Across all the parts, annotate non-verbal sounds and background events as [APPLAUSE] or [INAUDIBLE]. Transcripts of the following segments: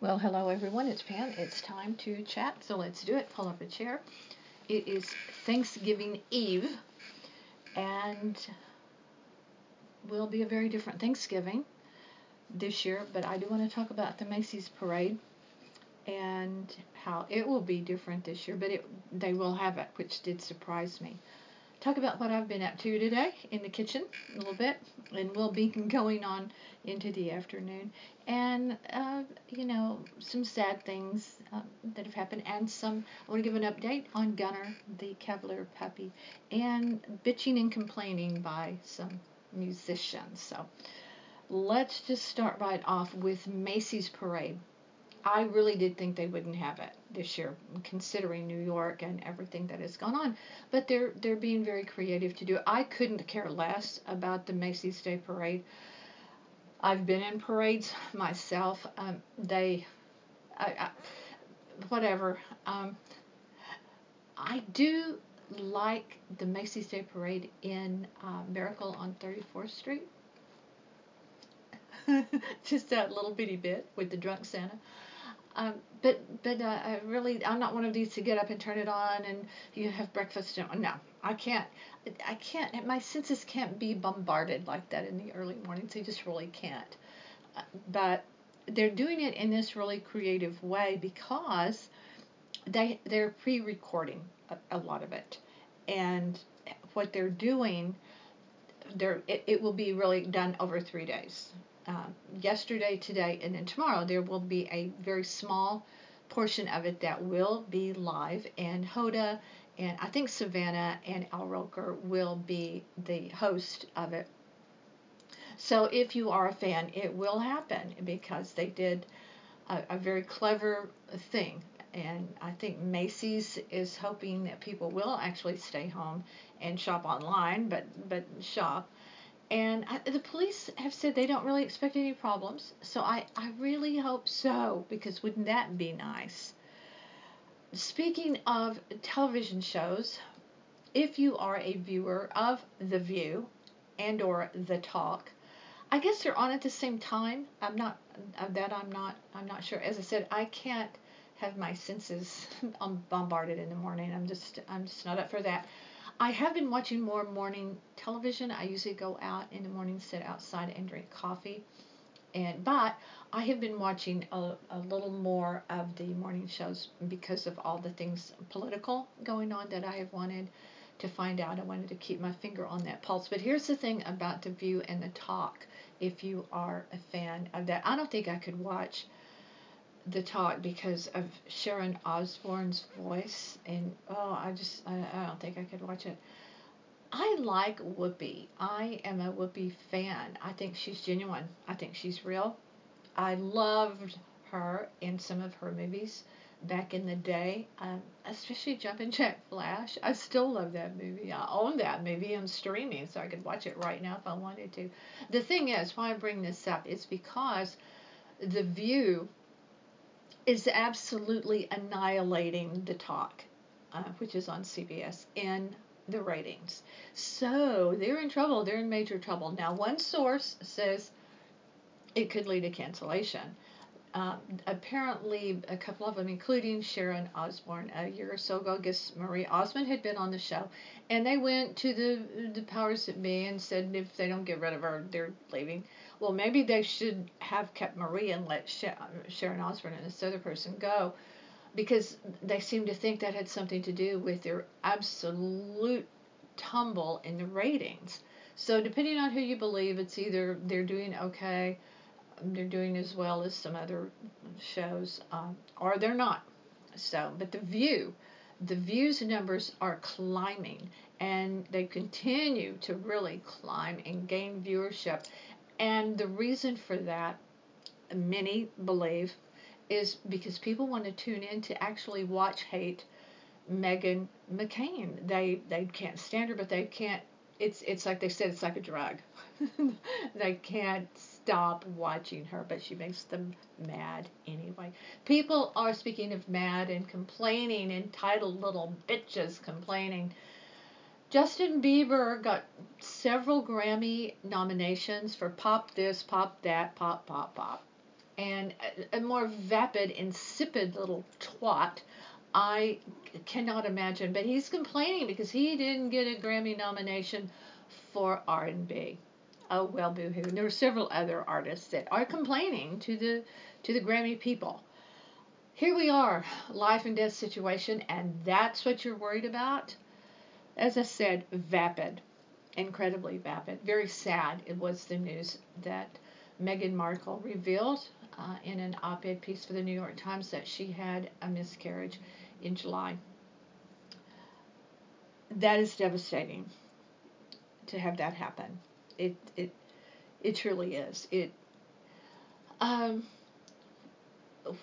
Well, hello everyone. It's Pam. It's time to chat. So let's do it. Pull up a chair. It is Thanksgiving Eve, and will be a very different Thanksgiving this year. But I do want to talk about the Macy's parade and how it will be different this year. But it, they will have it, which did surprise me talk about what I've been up to today in the kitchen a little bit, and we'll be [LAUGHS] going on into the afternoon. And, uh, you know, some sad things uh, that have happened, and some, I want to give an update on Gunner, the Cavalier puppy, and bitching and complaining by some musicians. So let's just start right off with Macy's Parade. I really did think they wouldn't have it this year, considering New York and everything that has gone on. But they're they're being very creative to do it. I couldn't care less about the Macy's Day Parade. I've been in parades myself. Um, they, I, I, whatever. Um, I do like the Macy's Day Parade in uh, Miracle on 34th Street. [LAUGHS] Just that little bitty bit with the drunk Santa. Um, but but uh, I really I'm not one of these to get up and turn it on and you have breakfast. No, I can't. I can't. My senses can't be bombarded like that in the early mornings. They just really can't. Uh, but they're doing it in this really creative way because they they're pre-recording a, a lot of it, and what they're doing, they're it, it will be really done over three days um, yesterday, today, and then tomorrow, there will be a very small portion of it that will be live, and Hoda and I think Savannah and Al Roker will be the host of it. So if you are a fan, it will happen because they did a, a very clever thing. And I think Macy's is hoping that people will actually stay home and shop online, but but shop and I, the police have said they don't really expect any problems. So I, I really hope so, because wouldn't that be nice? Speaking of television shows, if you are a viewer of The View and or The Talk, I guess they're on at the same time. I'm not uh, that I'm not I'm not sure. As I said, I can't have my senses [LAUGHS] um, bombarded in the morning. I'm just I'm just not up for that. I have been watching more morning television. I usually go out in the morning, sit outside and drink coffee. And but I have been watching a, a little more of the morning shows because of all the things political going on that I have wanted to find out. I wanted to keep my finger on that pulse. But here's the thing about the view and the talk. If you are a fan of that, I don't think I could watch the talk because of Sharon Osbourne's voice, and oh, I just I, I don't think I could watch it. I like Whoopi. I am a Whoopi fan. I think she's genuine. I think she's real. I loved her in some of her movies back in the day, um, especially Jumpin' Jack Flash. I still love that movie. I own that movie. I'm streaming, so I could watch it right now if I wanted to. The thing is, why I bring this up is because The View is absolutely annihilating the talk, uh, which is on CBS, in the ratings. So they're in trouble. They're in major trouble. Now, one source says it could lead to cancellation. Um, apparently, a couple of them, including Sharon Osbourne, a year or so ago, I guess Marie Osmond had been on the show, and they went to the the powers that be and said if they don't get rid of her, they're leaving well, maybe they should have kept Marie and let Sharon Osbourne and this other person go because they seem to think that had something to do with their absolute tumble in the ratings. So, depending on who you believe, it's either they're doing okay, they're doing as well as some other shows, um, or they're not. So, but the view, the views numbers are climbing and they continue to really climb and gain viewership. And the reason for that, many believe, is because people want to tune in to actually watch hate Meghan McCain. They they can't stand her, but they can't. It's it's like they said, it's like a drug. [LAUGHS] they can't stop watching her, but she makes them mad anyway. People are speaking of mad and complaining, entitled little bitches complaining Justin Bieber got several Grammy nominations for Pop This, Pop That, Pop, Pop, Pop. and a, more vapid, insipid little twat. I cannot imagine, but he's complaining because he didn't get a Grammy nomination for R&B. Oh well, boohoo. And there are several other artists that are complaining to the to the Grammy people. Here we are, life and death situation, and that's what you're worried about. As I said, vapid, incredibly vapid. Very sad. It was the news that Meghan Markle revealed uh, in an op-ed piece for the New York Times that she had a miscarriage in July. That is devastating to have that happen. It it it truly is. It um,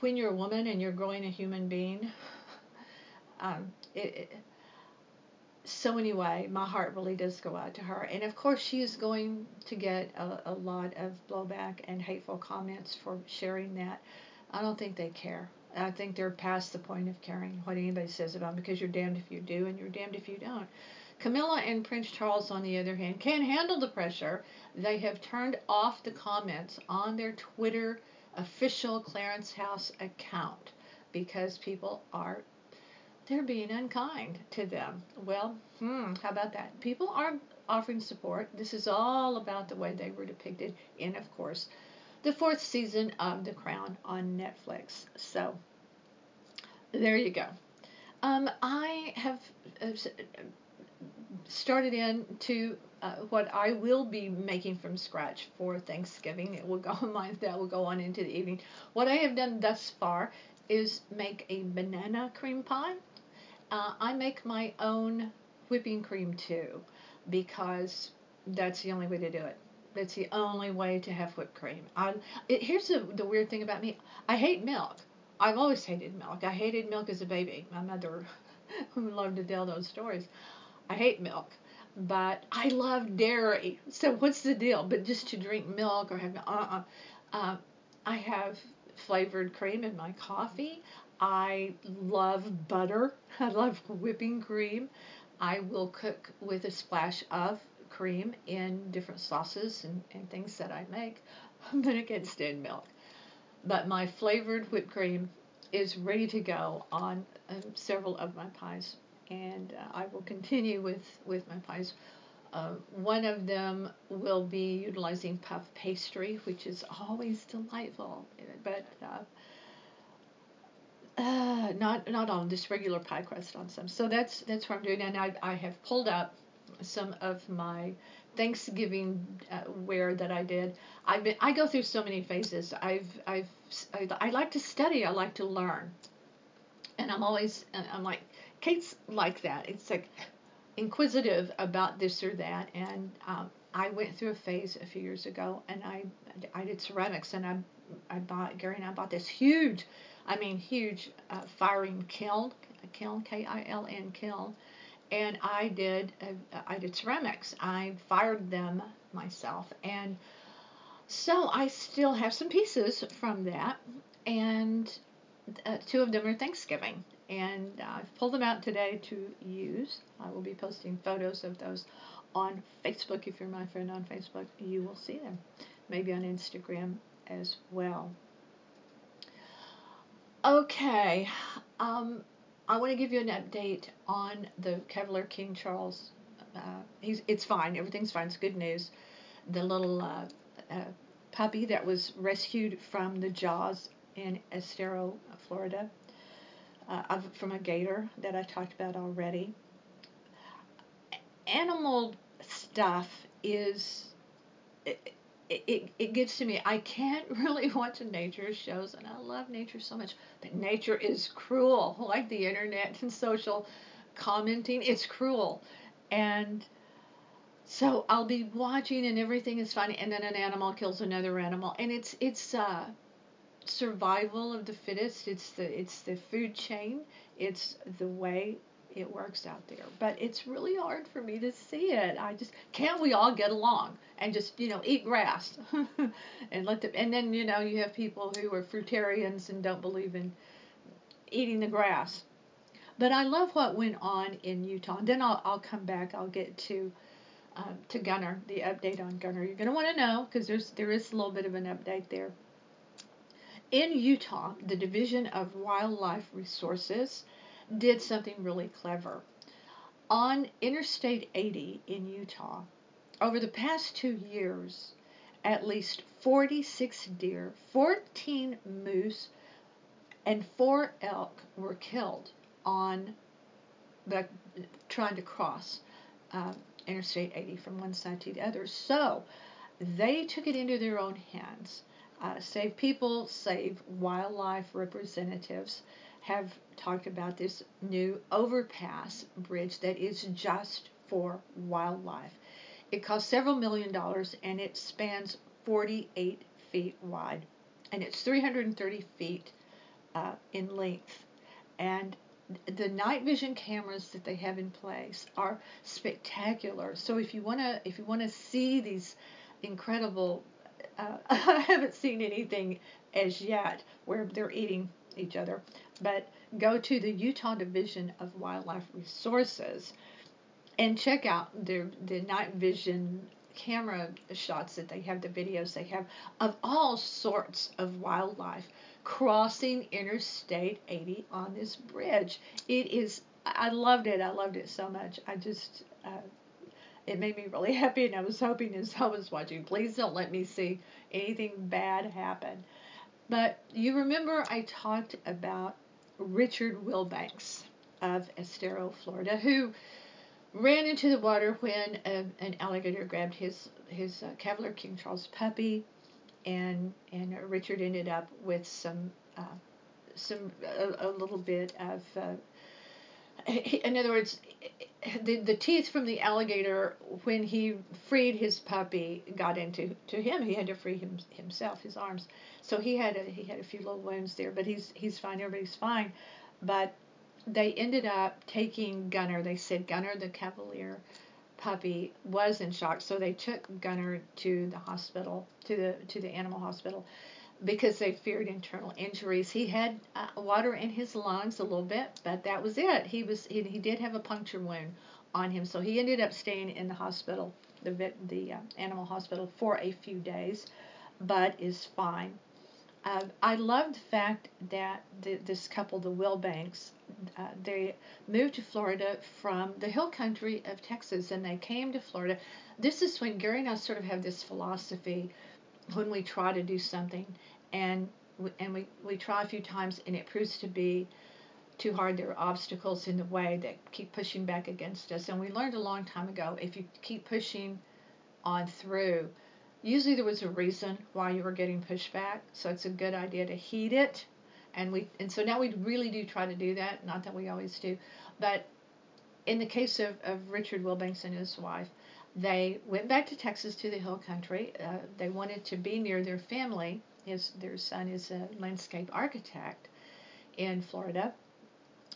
when you're a woman and you're growing a human being, [LAUGHS] um, it, it, so anyway, my heart really does go out to her. And of course, she is going to get a, a lot of blowback and hateful comments for sharing that. I don't think they care. I think they're past the point of caring what anybody says about them because you're damned if you do and you're damned if you don't. Camilla and Prince Charles, on the other hand, can't handle the pressure. They have turned off the comments on their Twitter official Clarence House account because people are they're being unkind to them. Well, hmm, how about that? People are offering support. This is all about the way they were depicted in, of course, the fourth season of The Crown on Netflix. So there you go. Um, I have uh, started into uh, what I will be making from scratch for Thanksgiving. It will go on my, that will go on into the evening. What I have done thus far is make a banana cream pie. Uh, I make my own whipping cream too, because that's the only way to do it. That's the only way to have whipped cream. I, it, here's the, the weird thing about me. I hate milk. I've always hated milk. I hated milk as a baby. My mother [LAUGHS] loved to tell those stories. I hate milk, but I love dairy. So what's the deal? But just to drink milk or have uh-uh. Uh, I have flavored cream in my coffee. I love butter. [LAUGHS] I love whipping cream. I will cook with a splash of cream in different sauces and, and things that I make, but I can't stand milk. But my flavored whipped cream is ready to go on um, several of my pies, and uh, I will continue with, with my pies. Uh, one of them will be utilizing puff pastry, which is always delightful, but uh, uh, not not on this regular pie crust on some. So that's that's what I'm doing, and I I have pulled up some of my Thanksgiving uh, wear that I did. I've been, I go through so many phases. I've I've I, I like to study. I like to learn, and I'm always I'm like Kate's like that. It's like inquisitive about this or that, and um, I went through a phase a few years ago, and I I did ceramics, and I I bought Gary and I bought this huge I mean huge uh, firing kiln, kiln K I L N kiln, and I did uh, I did ceramics. I fired them myself, and so I still have some pieces from that, and uh, two of them are Thanksgiving, and I've pulled them out today to use. I will be posting photos of those on Facebook. If you're my friend on Facebook, you will see them. Maybe on Instagram as well. Okay, um, I want to give you an update on the Cavalier King Charles. Uh, he's it's fine. Everything's fine. It's good news. The little uh, uh, puppy that was rescued from the jaws in Estero, Florida, uh, from a gator that I talked about already. Animal stuff is. It, it, it, gets to me. I can't [LAUGHS] really watch nature shows, and I love nature so much, but nature is cruel. [LAUGHS] Like the internet and social commenting, it's cruel. And so I'll be watching, and everything is fine, and then an animal kills another animal, and it's it's uh, survival of the fittest. It's the it's the food chain. It's the way it works out there. But it's really hard for me to see it. I just can't we all get along and just, you know, eat grass [LAUGHS] and let them and then, you know, you have people who are fruitarians and don't believe in eating the grass. But I love what went on in Utah. And then I'll I'll come back. I'll get to um, to Gunner, the update on Gunner. You're gonna want to know because there's there is a little bit of an update there. In Utah, the Division of Wildlife Resources did something really clever. On Interstate 80 in Utah, over the past two years, at least 46 deer, 14 moose, and four elk were killed on the trying to cross uh, Interstate 80 from one side to the other. So they took it into their own hands. Uh, save people, save wildlife representatives have talked about this new overpass bridge that is just for wildlife. It costs several million dollars and it spans 48 feet wide and it's 330 feet uh, in length. And the night vision cameras that they have in place are spectacular. So if you want to if you want to see these incredible uh, [LAUGHS] I haven't seen anything as yet where they're eating each other, but go to the Utah Division of Wildlife Resources and check out their the night vision camera shots that they have, the videos they have of all sorts of wildlife crossing Interstate 80 on this bridge. It is, I loved it. I loved it so much. I just, uh, it made me really [LAUGHS] happy, and I was hoping as I was watching, please don't let me see anything bad happen. But you remember I talked about Richard Wilbanks of Estero, Florida, who ran into the water when a, an alligator grabbed his his uh, Cavalier King Charles puppy, and and Richard ended up with some uh, some a, a, little bit of. Uh, in other words, the the teeth from the alligator when he freed his puppy got into to him. He had to free him himself, his arms. So he had a, he had a few little wounds there, but he's he's fine. Everybody's fine. But they ended up taking Gunner. They said Gunner the Cavalier puppy was in shock, so they took Gunner to the hospital, to the to the animal hospital, because they feared internal injuries. He had uh, water in his lungs a little bit, but that was it. He was he, he did have a puncture wound on him, so he ended up staying in the hospital, the vet, the uh, animal hospital for a few days, but is fine. Uh, I love the fact that the, this couple, the Wilbanks, uh, they moved to Florida from the hill country of Texas, and they came to Florida. This is when Gary and I sort of have this philosophy when we try to do something, and we, and we, we try a few times, and it proves to be too hard. There are obstacles in the way that keep pushing back against us. And we learned a long time ago if you keep pushing on through, usually there was a reason why you were getting pushed back. So it's a good idea to heed it. And we and so now we really do try to do that. Not that we always do, but in the case of, of Richard Wilbanks and his wife, they went back to Texas to the hill country. Uh, they wanted to be near their family. His their son is a landscape architect in Florida,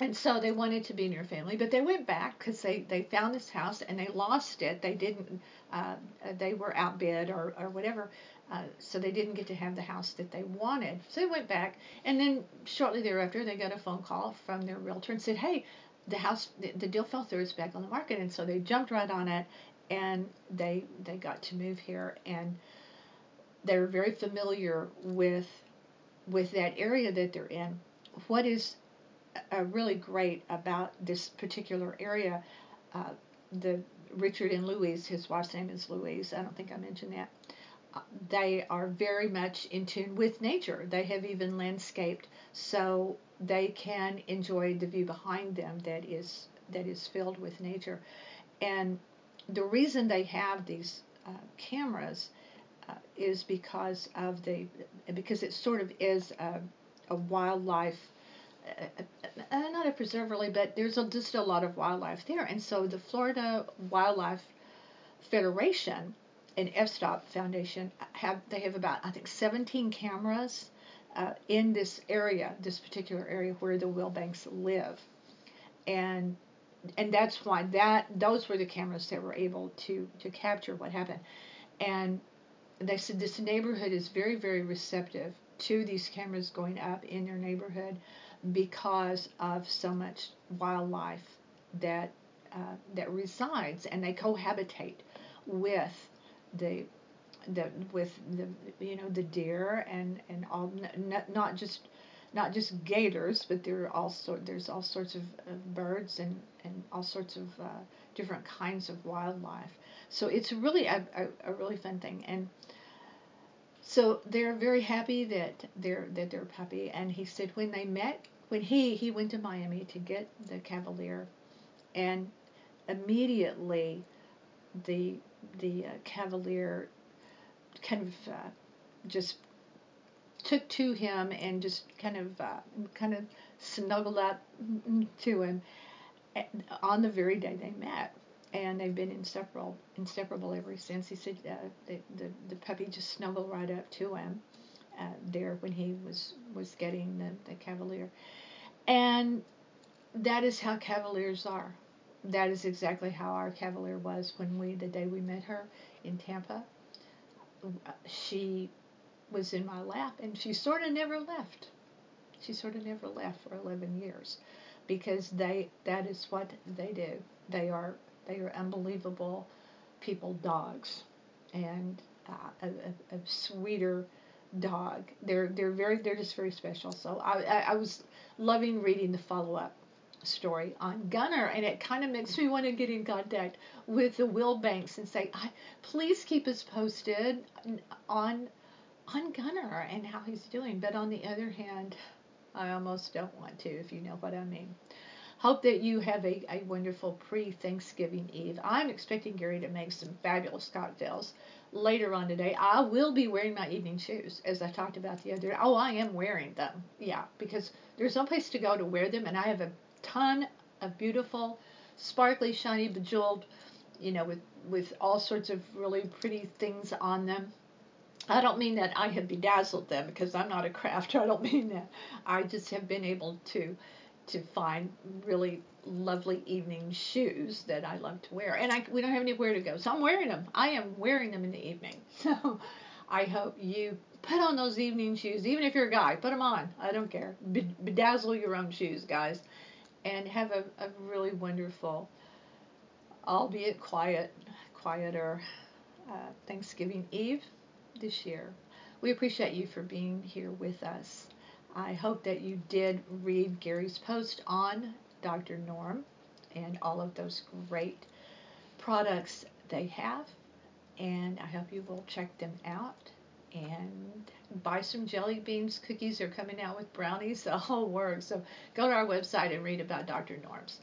and so they wanted to be near family, but they went back because they, they found this house and they lost it. They didn't, uh, they were outbid or, or whatever, uh, so they didn't get to have the house that they wanted. So they went back, and then shortly thereafter, they got a phone call from their realtor and said, "Hey, the house, the, the deal fell through. It's back on the market." And so they jumped right on it, and they they got to move here, and they're very familiar with with that area that they're in. What is uh, really great about this particular area. Uh, the Richard and Louise, his wife's name is Louise. I don't think I mentioned that. Uh, they are very much in tune with nature. They have even landscaped so they can enjoy the view behind them that is that is filled with nature. And the reason they have these uh, cameras uh, is because of the because it sort of is a, a wildlife uh, uh, not a preserve really, but there's a, just a lot of wildlife there. And so the Florida Wildlife Federation and FSTOP Foundation have they have about I think 17 cameras uh, in this area, this particular area where the Wilbanks live, and and that's why that those were the cameras that were able to to capture what happened, and they said this neighborhood is very very receptive to these cameras going up in their neighborhood because of so much wildlife that uh, that resides and they cohabitate with the the with the you know the deer and and all n- not just not just gators, but there are also there's all sorts of, of birds and and all sorts of uh, different kinds of wildlife. So it's really a, a, a really fun thing and. So they're very happy that they're that they're puppy, and he said when they met, when he he went to Miami to get the Cavalier, and immediately the the uh, Cavalier kind of uh, just took to him and just kind of uh, kind of snuggled up to him on the very day they met. And they've been inseparable, inseparable ever since. He said uh, the, the the puppy just snuggled right up to him uh, there when he was was getting the, the Cavalier, and that is how Cavaliers are. That is exactly how our Cavalier was when we the day we met her in Tampa. She was in my lap, and she sort of never left. She sort of never left for 11 years, because they that is what they do. They are they are unbelievable people dogs, and uh, a, a, a, sweeter dog. They're they're very they're just very special. So I I, I was loving reading the follow up story on Gunner, and it kind of makes me want to get in contact with the Wilbanks and say, please keep us posted on on Gunner and how he's doing. But on the other hand, I almost don't want to, if you know what I mean. Hope that you have a, a wonderful pre Thanksgiving Eve. I'm expecting Gary to make some fabulous cocktails later on today. I will be wearing my evening shoes, as I talked about the other day. Oh, I am wearing them. Yeah, because there's no place to go to wear them, and I have a ton of beautiful, sparkly, shiny, bejeweled, you know, with, with all sorts of really pretty things on them I don't mean that I have bedazzled them because I'm not a crafter. I don't [LAUGHS] mean that. I just have been able to to find really lovely evening shoes that I love to wear. And I we don't have anywhere to go, so I'm wearing them. I am wearing them in the evening. [LAUGHS] So I hope you put on those evening shoes, even if you're a guy. Put them on. I don't care. Bedazzle your own shoes, guys, and have a, a really wonderful, albeit quiet, quieter uh, Thanksgiving Eve this year. We appreciate you for being here with us. I hope that you did read Gary's post on Dr. Norm and all of those great products they have. And I hope you will check them out and buy some jelly beans. cookies. They're coming out with brownies, the whole works. So go to our website and read about Dr. Norm's.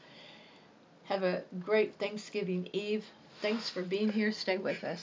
Have a great Thanksgiving Eve. Thanks for being here. Stay with us.